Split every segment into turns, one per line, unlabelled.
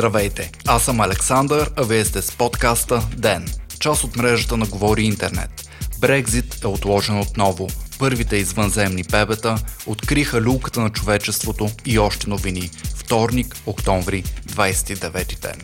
Здравейте, аз съм Александър, а вие сте с подкаста ДЕН, част от мрежата на Говори Интернет. Брекзит е отложен отново. Първите извънземни бебета откриха люлката на човечеството и още новини. Вторник, октомври, 29 ден.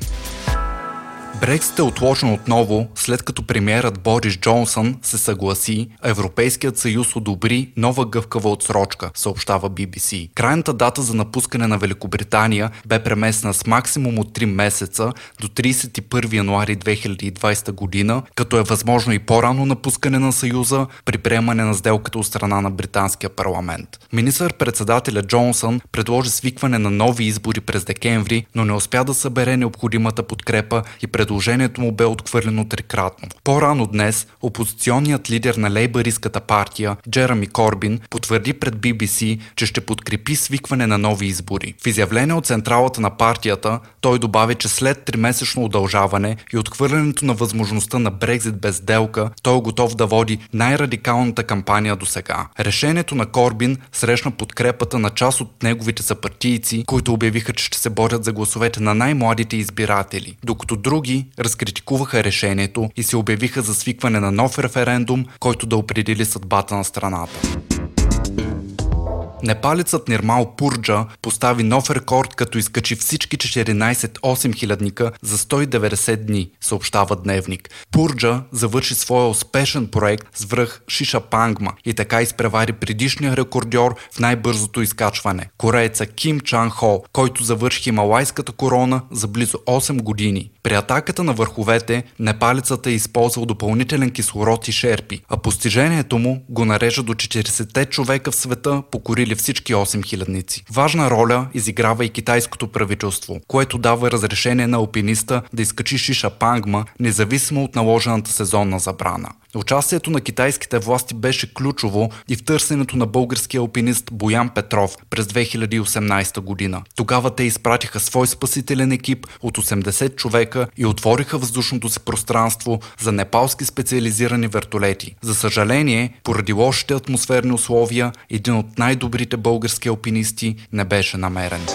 Брексит е отложен отново, след като премиерът Борис Джонсън се съгласи, а Европейският съюз одобри нова гъвкава отсрочка, съобщава BBC. Крайната дата за напускане на Великобритания бе преместена с максимум от 3 месеца до 31 януари 2020 година, като е възможно и по-рано напускане на Съюза при приемане на сделката от страна на британския парламент. Министър-председателя Джонсън предложи свикване на нови избори през декември, но не успя да събере необходимата подкрепа и пред предложението му бе отхвърлено трикратно. По-рано днес опозиционният лидер на лейбаристската партия, Джерами Корбин, потвърди пред BBC, че ще подкрепи свикване на нови избори. В изявление от централата на партията той добави, че след тримесечно удължаване и отхвърлянето на възможността на Брекзит без делка, той е готов да води най-радикалната кампания до сега. Решението на Корбин срещна подкрепата на част от неговите съпартийци, които обявиха, че ще се борят за гласовете на най-младите избиратели, докато други разкритикуваха решението и се обявиха за свикване на нов референдум, който да определи съдбата на страната. Непалецът Нирмал Пурджа постави нов рекорд, като изкачи всички 14 8 хилядника за 190 дни, съобщава Дневник. Пурджа завърши своя успешен проект с връх Шиша Пангма и така изпревари предишния рекордьор в най-бързото изкачване – корееца Ким Чан Хо, който завърши Хималайската корона за близо 8 години. При атаката на върховете непалецът е използвал допълнителен кислород и шерпи, а постижението му го нарежа до 40-те човека в света, покорили всички 8 хилядници. Важна роля изиграва и китайското правителство, което дава разрешение на алпиниста да изкачи Шиша Пангма, независимо от наложената сезонна забрана. Участието на китайските власти беше ключово и в търсенето на българския алпинист Боян Петров през 2018 година. Тогава те изпратиха свой спасителен екип от 80 човека и отвориха въздушното си пространство за непалски специализирани вертолети. За съжаление, поради лошите атмосферни условия, един от най-добрите български алпинисти не беше намерен.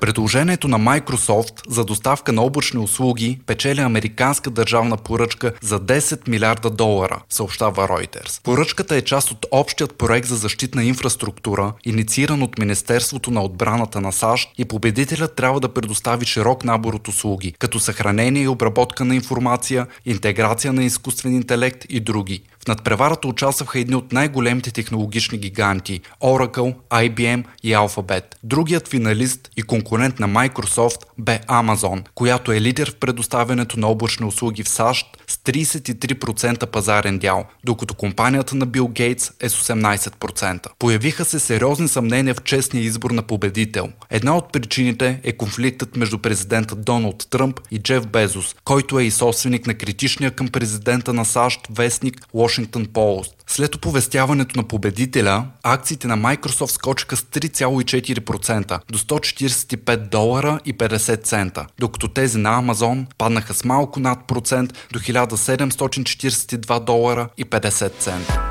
Предложението на Microsoft за доставка на облачни услуги печели американска държавна поръчка за 10 милиарда долара, съобщава Reuters. Поръчката е част от общият проект за защитна инфраструктура, иницииран от Министерството на отбраната на САЩ и победителят трябва да предостави широк набор от услуги, като съхранение и обработка на информация, интеграция на изкуствен интелект и други. В надпреварата участваха едни от най-големите технологични гиганти – Oracle, IBM и Alphabet. Другият финалист и конкурент на Microsoft бе Amazon, която е лидер в предоставянето на облачни услуги в САЩ с 33% пазарен дял, докато компанията на Бил Гейтс е с 18%. Появиха се сериозни съмнения в честния избор на победител. Една от причините е конфликтът между президента Доналд Тръмп и Джеф Безос, който е и собственик на критичния към президента на САЩ вестник Washington Post. След оповестяването на победителя, акциите на Microsoft скочиха с 3,4% до 145 долара и 50 цента, докато тези на Amazon паднаха с малко над процент до 1742 долара и 50 цента.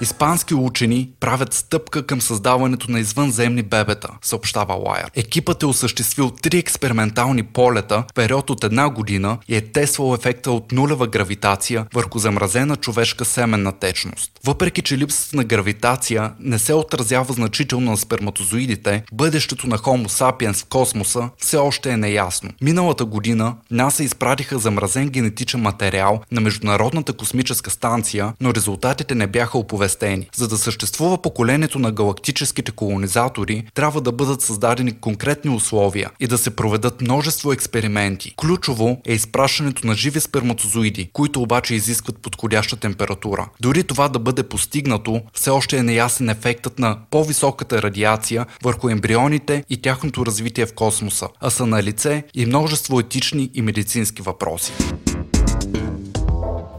Испански учени правят стъпка към създаването на извънземни бебета, съобщава Wire. Екипът е осъществил три експериментални полета в период от една година и е тествал ефекта от нулева гравитация върху замразена човешка семенна течност. Въпреки, че липсата на гравитация не се отразява значително на сперматозоидите, бъдещето на Homo sapiens в космоса все още е неясно. Миналата година НАСА изпратиха замразен генетичен материал на Международната космическа станция, но резултатите не бяха оповестени оповестени. За да съществува поколението на галактическите колонизатори, трябва да бъдат създадени конкретни условия и да се проведат множество експерименти. Ключово е изпращането на живи сперматозоиди, които обаче изискват подходяща температура. Дори това да бъде постигнато, все още е неясен ефектът на по-високата радиация върху ембрионите и тяхното развитие в космоса, а са на лице и множество етични и медицински въпроси.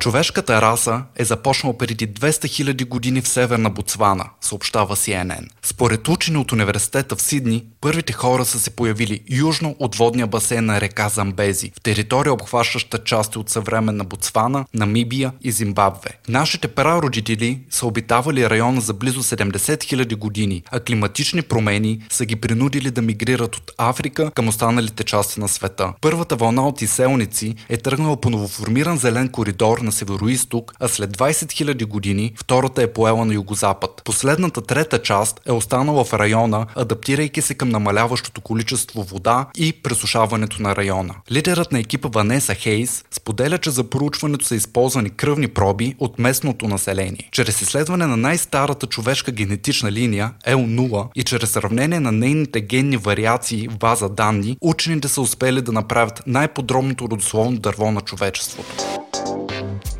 Човешката раса е започнала преди 200 000 години в северна Ботсвана, съобщава CNN. Според учени от университета в Сидни, първите хора са се появили южно от водния басейн на река Замбези, в територия обхващаща части от съвременна Ботсвана, Намибия и Зимбабве. Нашите прародители са обитавали района за близо 70 000 години, а климатични промени са ги принудили да мигрират от Африка към останалите части на света. Първата вълна от изселници е тръгнала по новоформиран зелен коридор на североисток, а след 20 000 години втората е поела на югозапад. Последната трета част е останала в района, адаптирайки се към намаляващото количество вода и пресушаването на района. Лидерът на екипа Ванеса Хейс споделя, че за проучването са използвани кръвни проби от местното население. Чрез изследване на най-старата човешка генетична линия L0 и чрез сравнение на нейните генни вариации в база данни, учените са успели да направят най-подробното родословно дърво на човечеството.